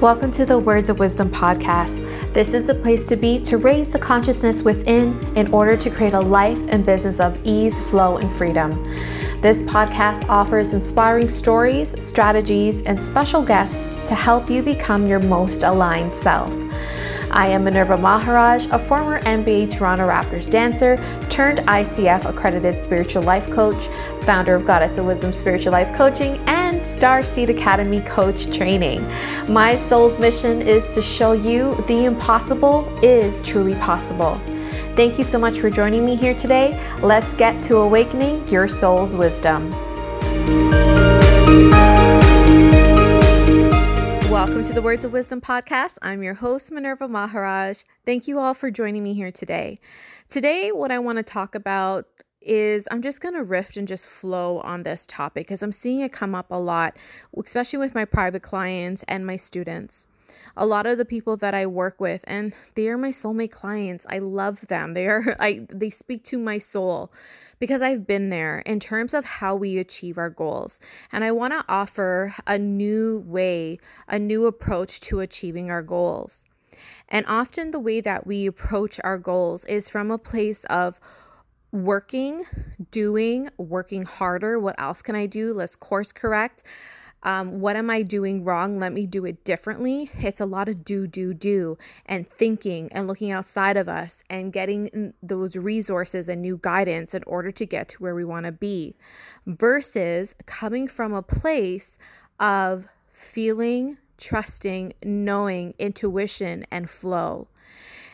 Welcome to the Words of Wisdom podcast. This is the place to be to raise the consciousness within in order to create a life and business of ease, flow, and freedom. This podcast offers inspiring stories, strategies, and special guests to help you become your most aligned self. I am Minerva Maharaj, a former NBA Toronto Raptors dancer turned ICF accredited spiritual life coach, founder of Goddess of Wisdom Spiritual Life Coaching, and Starseed Academy coach training. My soul's mission is to show you the impossible is truly possible. Thank you so much for joining me here today. Let's get to awakening your soul's wisdom. Welcome to the Words of Wisdom podcast. I'm your host, Minerva Maharaj. Thank you all for joining me here today. Today, what I want to talk about is I'm just going to riff and just flow on this topic because I'm seeing it come up a lot, especially with my private clients and my students. A lot of the people that I work with and they are my soulmate clients. I love them. They are I they speak to my soul because I've been there in terms of how we achieve our goals. And I want to offer a new way, a new approach to achieving our goals. And often the way that we approach our goals is from a place of working, doing, working harder. What else can I do? Let's course correct. Um, what am I doing wrong? Let me do it differently. It's a lot of do, do, do, and thinking and looking outside of us and getting those resources and new guidance in order to get to where we want to be, versus coming from a place of feeling, trusting, knowing, intuition, and flow.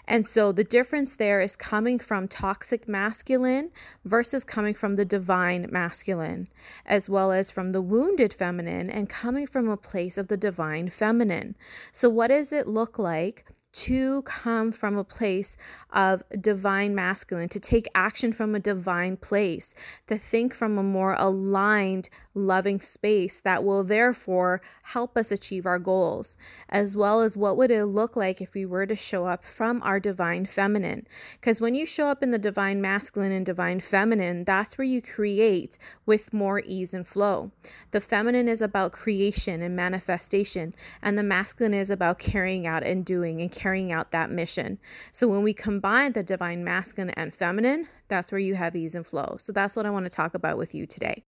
And so the difference there is coming from toxic masculine versus coming from the divine masculine, as well as from the wounded feminine and coming from a place of the divine feminine. So, what does it look like to come from a place of divine masculine, to take action from a divine place, to think from a more aligned, loving space that will therefore help us achieve our goals, as well as what would it look like if we were to show up from our divine feminine. Because when you show up in the divine masculine and divine feminine, that's where you create with more ease and flow. The feminine is about creation and manifestation, and the masculine is about carrying out and doing and carrying out that mission. So when we combine the divine masculine and feminine, that's where you have ease and flow. So that's what I want to talk about with you today.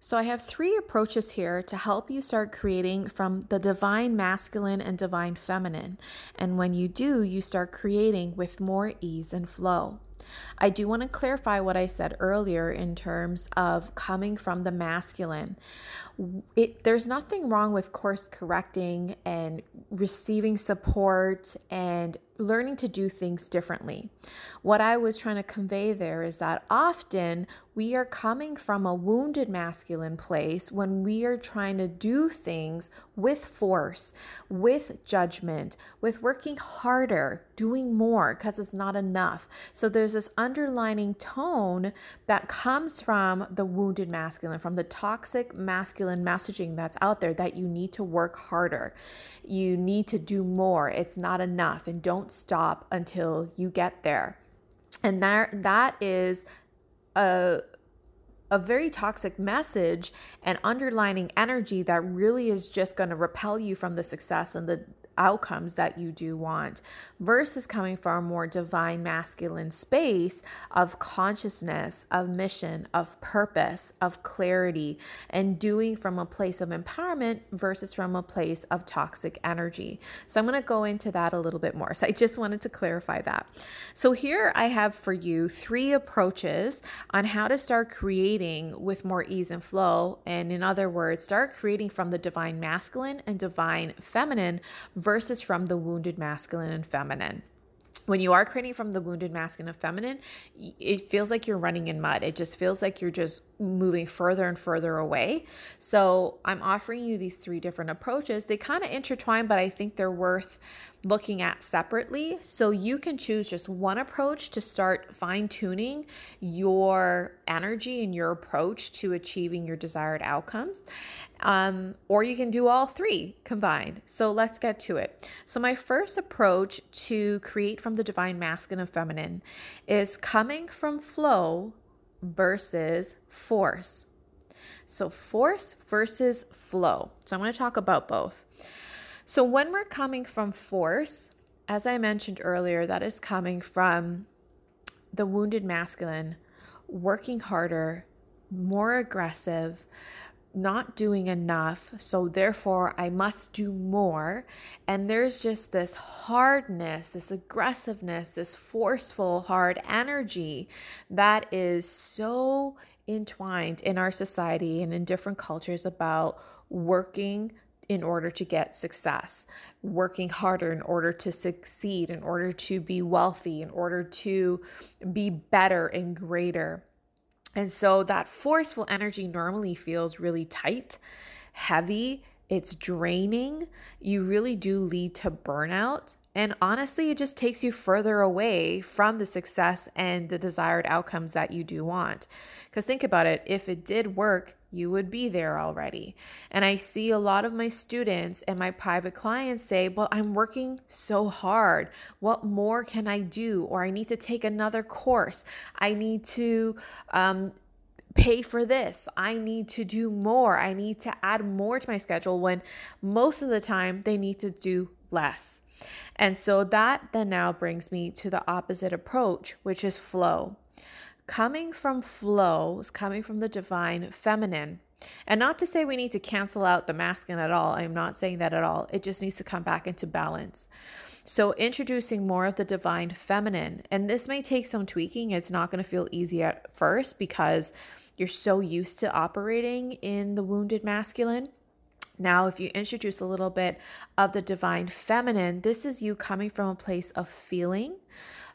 So, I have three approaches here to help you start creating from the divine masculine and divine feminine. And when you do, you start creating with more ease and flow. I do want to clarify what I said earlier in terms of coming from the masculine. It, there's nothing wrong with course correcting and receiving support and learning to do things differently. What I was trying to convey there is that often we are coming from a wounded masculine place when we are trying to do things with force, with judgment, with working harder, doing more because it's not enough. So there's this underlining tone that comes from the wounded masculine, from the toxic masculine messaging that's out there that you need to work harder. You need to do more. It's not enough and don't stop until you get there. And that that is a a very toxic message and underlining energy that really is just going to repel you from the success and the outcomes that you do want versus coming from a more divine masculine space of consciousness, of mission, of purpose, of clarity, and doing from a place of empowerment versus from a place of toxic energy. So I'm going to go into that a little bit more. So I just wanted to clarify that. So here I have for you three approaches on how to start creating with more ease and flow. And in other words, start creating from the divine masculine and divine feminine versus from the wounded masculine and feminine when you are creating from the wounded masculine and feminine, it feels like you're running in mud. It just feels like you're just moving further and further away. So, I'm offering you these three different approaches. They kind of intertwine, but I think they're worth looking at separately. So you can choose just one approach to start fine tuning your energy and your approach to achieving your desired outcomes. Um, or you can do all three combined. So let's get to it. So, my first approach to create from the divine masculine and feminine is coming from flow versus force. So, force versus flow. So, I'm going to talk about both. So when we're coming from force, as I mentioned earlier, that is coming from the wounded masculine working harder, more aggressive, not doing enough. So, therefore, I must do more. And there's just this hardness, this aggressiveness, this forceful, hard energy that is so entwined in our society and in different cultures about working in order to get success, working harder in order to succeed, in order to be wealthy, in order to be better and greater. And so that forceful energy normally feels really tight, heavy, it's draining. You really do lead to burnout. And honestly, it just takes you further away from the success and the desired outcomes that you do want. Because think about it if it did work, you would be there already. And I see a lot of my students and my private clients say, Well, I'm working so hard. What more can I do? Or I need to take another course. I need to, um, pay for this. I need to do more. I need to add more to my schedule when most of the time they need to do less. And so that then now brings me to the opposite approach, which is flow. Coming from flow is coming from the divine feminine. And not to say we need to cancel out the masculine at all. I'm not saying that at all. It just needs to come back into balance. So, introducing more of the divine feminine. And this may take some tweaking. It's not going to feel easy at first because you're so used to operating in the wounded masculine. Now, if you introduce a little bit of the divine feminine, this is you coming from a place of feeling,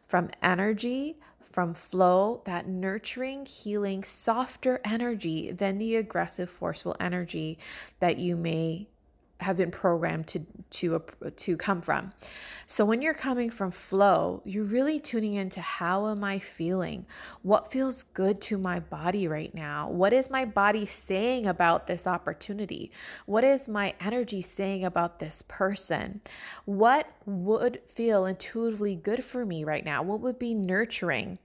from energy, from flow, that nurturing, healing, softer energy than the aggressive, forceful energy that you may have been programmed to to uh, to come from. So when you're coming from flow, you're really tuning into how am I feeling? What feels good to my body right now? What is my body saying about this opportunity? What is my energy saying about this person? What would feel intuitively good for me right now? What would be nurturing?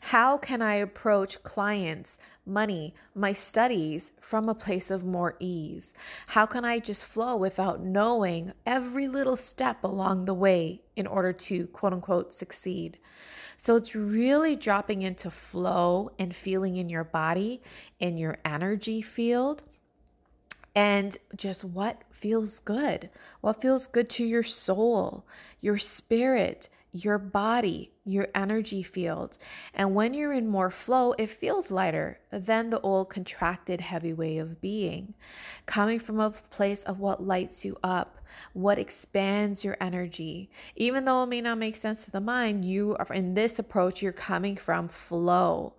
How can I approach clients, money, my studies from a place of more ease? How can I just flow without knowing every little step along the way in order to quote unquote succeed? So it's really dropping into flow and feeling in your body, in your energy field and just what feels good, what feels good to your soul, your spirit, your body, your energy field. And when you're in more flow, it feels lighter than the old contracted, heavy way of being. Coming from a place of what lights you up, what expands your energy. Even though it may not make sense to the mind, you are in this approach, you're coming from flow.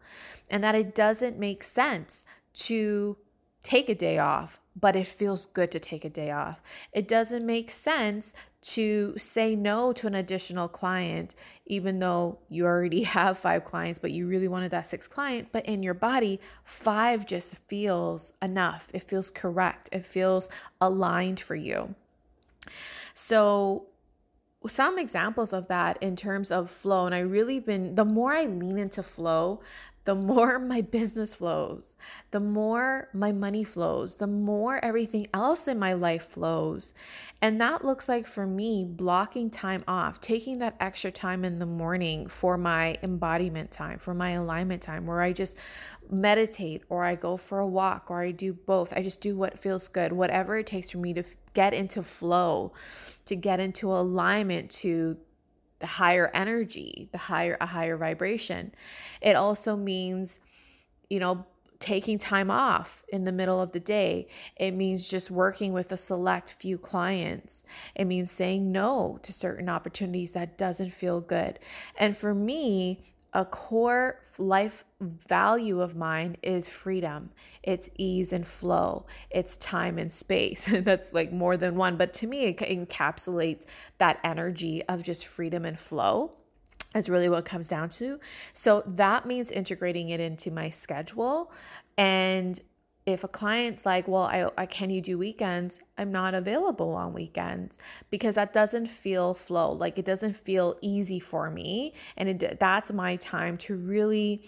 And that it doesn't make sense to take a day off but it feels good to take a day off. It doesn't make sense to say no to an additional client, even though you already have five clients, but you really wanted that sixth client. But in your body, five just feels enough. It feels correct. It feels aligned for you. So, some examples of that in terms of flow, and I really been the more I lean into flow, the more my business flows, the more my money flows, the more everything else in my life flows. And that looks like for me blocking time off, taking that extra time in the morning for my embodiment time, for my alignment time, where I just meditate or I go for a walk or I do both. I just do what feels good, whatever it takes for me to get into flow, to get into alignment, to the higher energy, the higher a higher vibration. It also means, you know, taking time off in the middle of the day. It means just working with a select few clients. It means saying no to certain opportunities that doesn't feel good. And for me, a core life value of mine is freedom. It's ease and flow. It's time and space. That's like more than one. But to me, it encapsulates that energy of just freedom and flow. That's really what comes down to. So that means integrating it into my schedule and if a client's like, well, I, I can you do weekends? I'm not available on weekends because that doesn't feel flow. Like it doesn't feel easy for me. And it, that's my time to really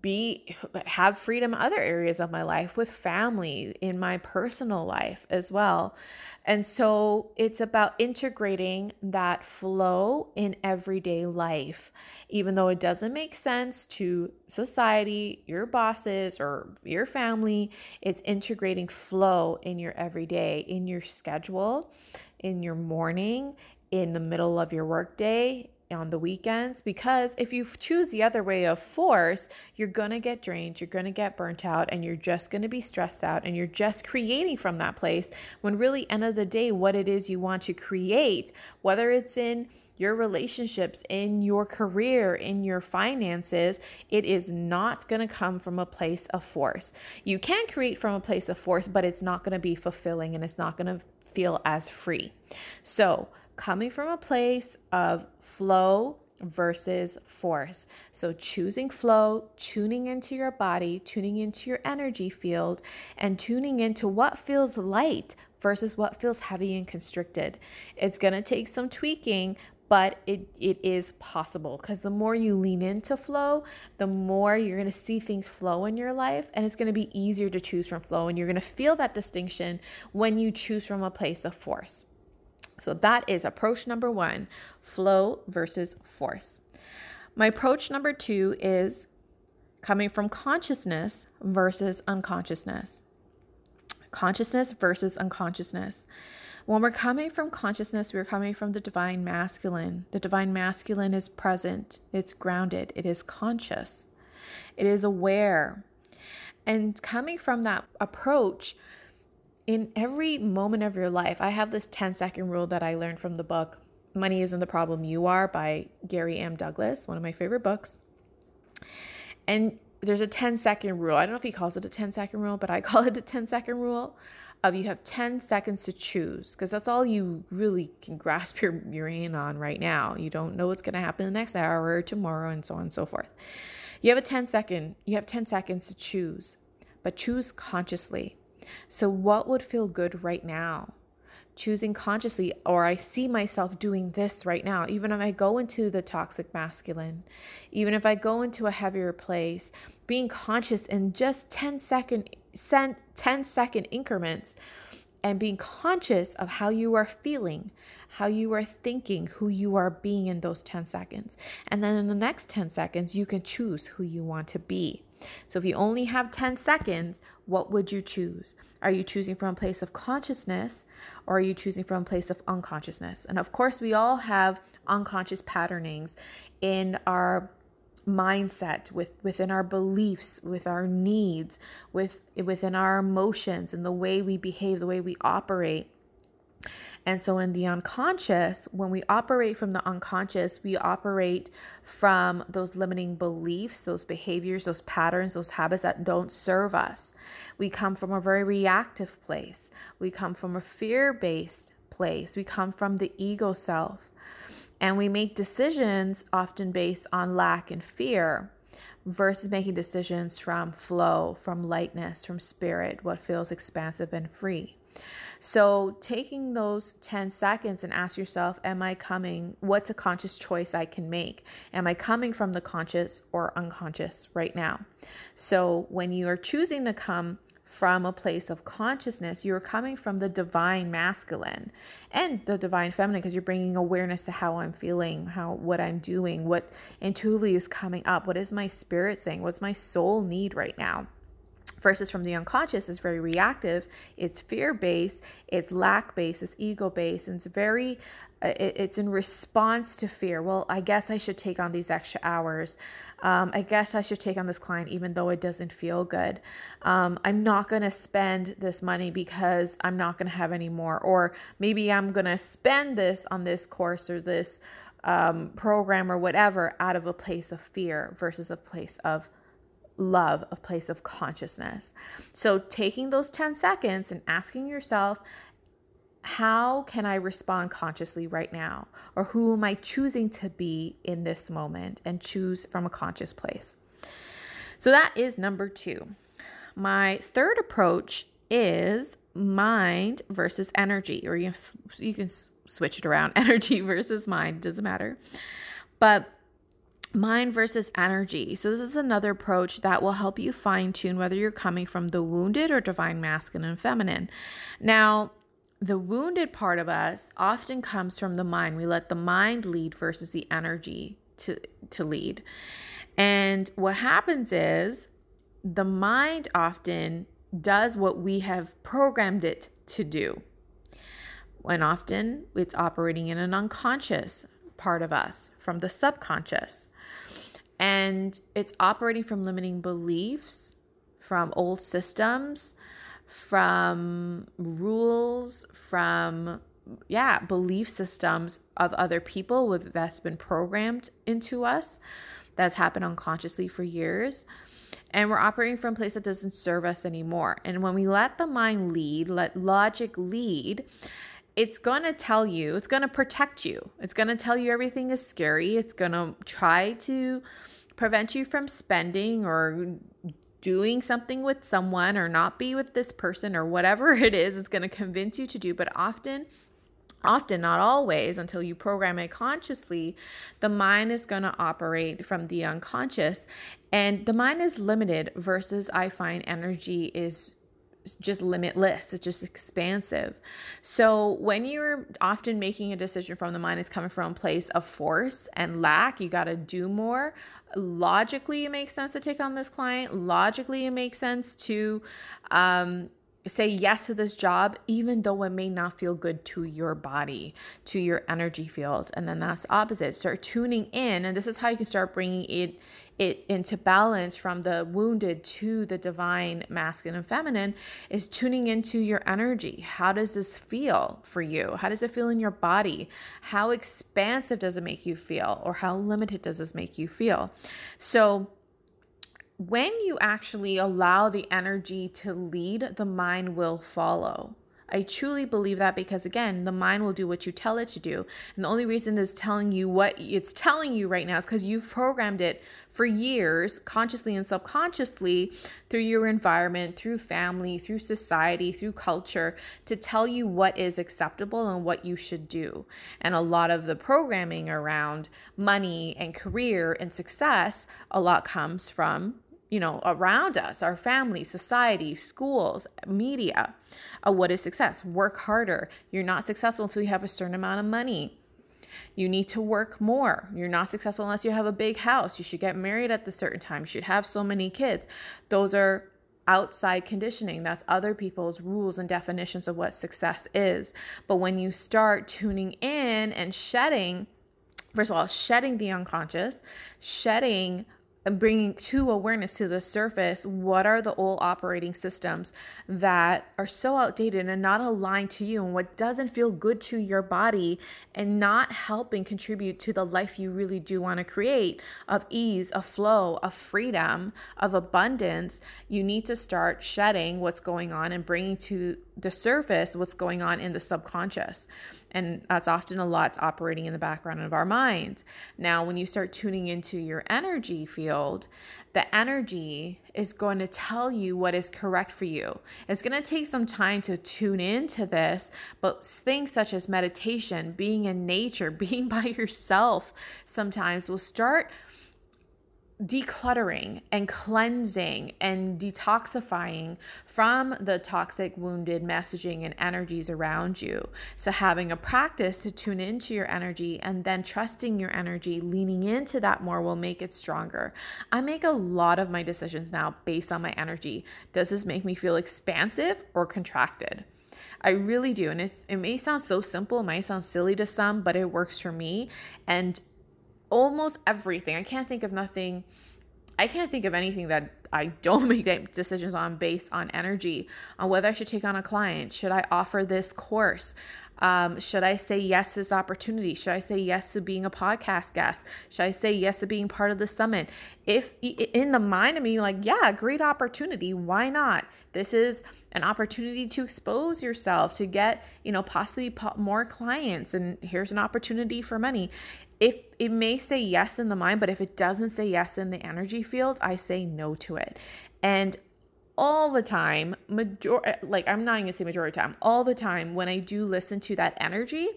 be have freedom other areas of my life with family in my personal life as well. And so it's about integrating that flow in everyday life even though it doesn't make sense to society your bosses or your family. It's integrating flow in your everyday in your schedule in your morning in the middle of your workday on the weekends because if you choose the other way of force, you're going to get drained, you're going to get burnt out, and you're just going to be stressed out, and you're just creating from that place when really, end of the day, what it is you want to create, whether it's in your relationships, in your career, in your finances, it is not going to come from a place of force. You can create from a place of force, but it's not going to be fulfilling and it's not going to feel as free. So, coming from a place of flow versus force. So, choosing flow, tuning into your body, tuning into your energy field, and tuning into what feels light versus what feels heavy and constricted. It's going to take some tweaking, but it, it is possible because the more you lean into flow, the more you're to see things flow in your life, and it's to be easier to choose from flow. And you're to feel that distinction when you choose from a place of force. So that is approach number one flow versus force. My approach number two is coming from consciousness versus unconsciousness. Consciousness versus unconsciousness. When we're coming from consciousness, we're coming from the divine masculine. The divine masculine is present, it's grounded, it is conscious, it is aware. And coming from that approach, in every moment of your life, I have this 10 second rule that I learned from the book Money Isn't the Problem You Are by Gary M. Douglas, one of my favorite books. And there's a 10 second rule. I don't know if he calls it a 10 second rule, but I call it a 10 second rule of you have 10 seconds to choose because that's all you really can grasp your brain on right now. You don't know what's going to happen the next hour or tomorrow and so on and so forth. You have a 10 second, you have 10 seconds to choose, but choose consciously. So, what would feel good right now? Choosing consciously, or I see myself doing this right now, even if I go into the toxic masculine, even if I go into a heavier place, being conscious in just 10 second, 10 second increments and being conscious of how you are feeling, how you are thinking, who you are being in those 10 seconds. And then in the next 10 seconds, you can choose who you want to be. So if you only have 10 seconds, what would you choose? Are you choosing from a place of consciousness or are you choosing from a place of unconsciousness? And of course, we all have unconscious patternings in our mindset with within our beliefs with our needs with within our emotions and the way we behave the way we operate and so, in the unconscious, when we operate from the unconscious, we operate from those limiting beliefs, those behaviors, those patterns, those habits that don't serve us. We come from a very reactive place, we come from a fear based place, we come from the ego self. And we make decisions often based on lack and fear versus making decisions from flow, from lightness, from spirit, what feels expansive and free. So, taking those 10 seconds and ask yourself, Am I coming? What's a conscious choice I can make? Am I coming from the conscious or unconscious right now? So, when you are choosing to come from a place of consciousness, you're coming from the divine masculine and the divine feminine because you're bringing awareness to how I'm feeling, how what I'm doing, what intuitively is coming up, what is my spirit saying, what's my soul need right now versus from the unconscious is very reactive it's fear based it's lack based it's ego based and it's very uh, it's in response to fear. Well i guess i should take on these extra hours. Um, i guess i should take on this client even though it doesn't feel good. Um, i'm not going to spend this money because i'm not going to have any more or maybe i'm going to spend this on this course or this um, program or whatever out of a place of fear versus a place of love, a place of consciousness. So, taking those 10 seconds and asking yourself, how can I respond consciously right now? Or who am I choosing to be in this moment and choose from a conscious place? So, that is number two. My third approach is mind versus energy, or you, you can switch it around energy versus mind, doesn't matter. But mind versus energy. So, this is another approach that will help you fine tune whether you're coming from the wounded or divine masculine and feminine. Now, the wounded part of us often comes from the mind. We let the mind lead versus the energy to, to lead. And what happens is the mind often does what we have programmed it to do. And often it's operating in an unconscious part of us from the subconscious. And it's operating from limiting beliefs, from old systems, from rules, from yeah, belief systems of other people with that's been programmed into us that's happened unconsciously for years. And we're operating from a place that doesn't serve us anymore. And when we let the mind lead, let logic lead, it's going to tell you, it's going to protect you. It's going to tell you everything is scary. It's going to try to prevent you from spending or doing something with someone or not be with this person or whatever it is, it's going to convince you to do. But often, often, not always, until you program it consciously, the mind is going to operate from the unconscious. And the mind is limited versus I find energy is just limitless it's just expansive so when you're often making a decision from the mind it's coming from a place of force and lack you got to do more logically it makes sense to take on this client logically it makes sense to um, say yes to this job, even though it may not feel good to your body, to your energy field. And then that's opposite. Start tuning in, and this is how you can start bringing it it into balance from the wounded to the divine masculine and feminine is tuning into your energy. How does this feel for you? How does it feel in your body? How expansive does it make you feel? Or how limited does this make you feel? So, when you actually allow the energy to lead, the mind will follow. I truly believe that because again, the mind will do what you tell it to do. And the only reason it's telling you what it's telling you right now is because you've programmed it for years, consciously and subconsciously, through your environment, through family, through society, through culture, to tell you what is acceptable and what you should do. And a lot of the programming around money and career and success, a lot comes from you know, around us, our family, society, schools, media. Uh, what is success? Work harder. You're not successful until you have a certain amount of money. You need to work more. You're not successful unless you have a big house. You should get married at the certain time. You should have so many kids. Those are outside conditioning. That's other people's rules and definitions of what success is. But when you start tuning in and shedding, first of all, shedding the unconscious, shedding bringing to awareness to the surface what are the old operating systems that are so outdated and not aligned to you and what doesn't feel good to your body and not helping contribute to the life you really do want to create of ease, of flow, of freedom, of abundance. You need to start shedding what's going on and bringing to the surface what's going on in the subconscious. And that's often a lot operating in the background of our mind. Now, when you start tuning into your energy field, the energy is going to tell you what is correct for you. It's going to take some time to tune into this, but things such as meditation, being in nature, being by yourself sometimes will start decluttering and cleansing and detoxifying from the toxic, wounded messaging and energies around you. So, having a practice to tune into your energy and then trusting your energy, leaning into that more will make it stronger. I make a lot of my decisions now based on my energy. Does this make me feel expansive or contracted? I really do. And it may sound so simple, it might sound silly to some, but it works for me. And almost everything. I can't think of nothing. I can't think of anything that I don't make decisions on based on energy, on whether I should take on a client. Should I offer this course? Um, should I say yes to this opportunity? Should I say yes to being a podcast guest? Should I say yes to being part of the summit? If in the mind of me, like, yeah, great opportunity. Why not? This is an opportunity to expose yourself, to get, you know, possibly more clients. And here's an opportunity for money if it may say yes in the mind, but if it doesn't say yes in the energy field, I say no to it. And all the time, major like I'm not gonna say majority time, all the time when I do listen to that energy,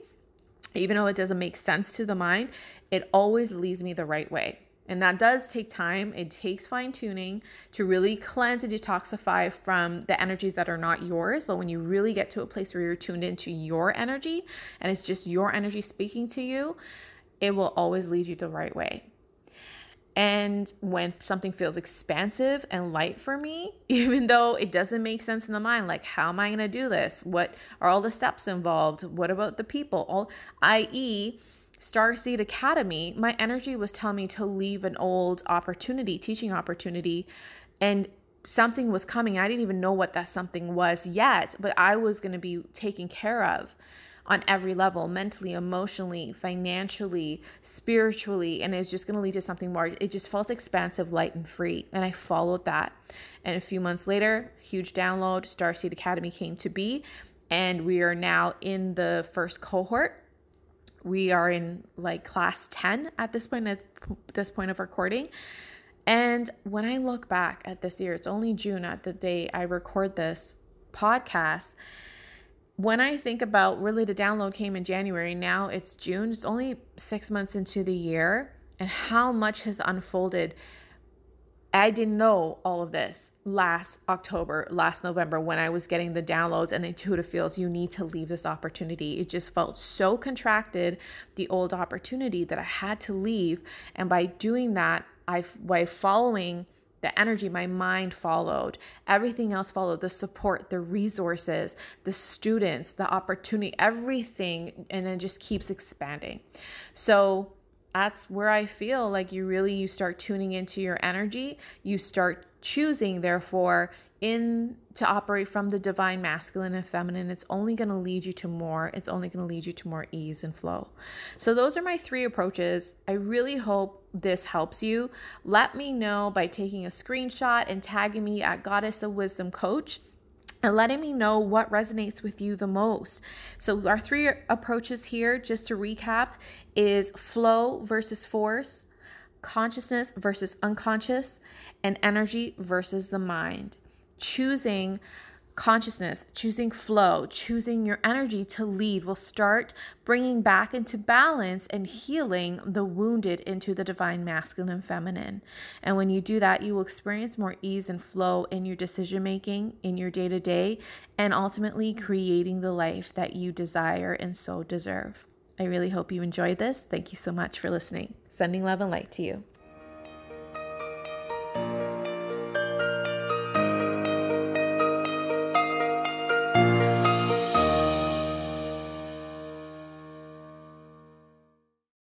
even though it doesn't make sense to the mind, it always leads me the right way. And that does take time. It takes fine tuning to really cleanse and detoxify from the energies that are not yours. But when you really get to a place where you're tuned into your energy and it's just your energy speaking to you, it will always lead you the right way. And when something feels expansive and light for me, even though it doesn't make sense in the mind, like how am I going to do this? What are all the steps involved? What about the people? All i.e., Starseed Academy, my energy was telling me to leave an old opportunity, teaching opportunity, and something was coming. I didn't even know what that something was yet, but I was going to be taken care of on every level mentally, emotionally, financially, spiritually, and it's just going to lead to something more. It just felt expansive, light, and free. And I followed that. And a few months later, huge download, Starseed Academy came to be. And we are now in the first cohort. We are in like class 10 at this point, at this point of recording. And when I look back at this year, it's only June at the day I record this podcast when I think about really the download came in January, now it's June, it's only six months into the year, and how much has unfolded. I didn't know all of this last October, last November, when I was getting the downloads and intuitive feels you need to leave this opportunity. It just felt so contracted, the old opportunity, that I had to leave. And by doing that, I by following the energy, my mind followed. Everything else followed the support, the resources, the students, the opportunity, everything. And then just keeps expanding. So that's where I feel like you really you start tuning into your energy. You start choosing, therefore, in to operate from the divine masculine and feminine it's only going to lead you to more it's only going to lead you to more ease and flow. So those are my three approaches. I really hope this helps you. Let me know by taking a screenshot and tagging me at goddess of wisdom coach and letting me know what resonates with you the most. So, our three approaches here, just to recap, is flow versus force, consciousness versus unconscious, and energy versus the mind choosing consciousness, choosing flow, choosing your energy to lead will start bringing back into balance and healing the wounded into the divine masculine and feminine. And when you do that, you will experience more ease and flow in your decision making, in your day to day, and ultimately creating the life that you desire and so deserve. I really hope you enjoyed this. Thank you so much for listening. Sending love and light to you.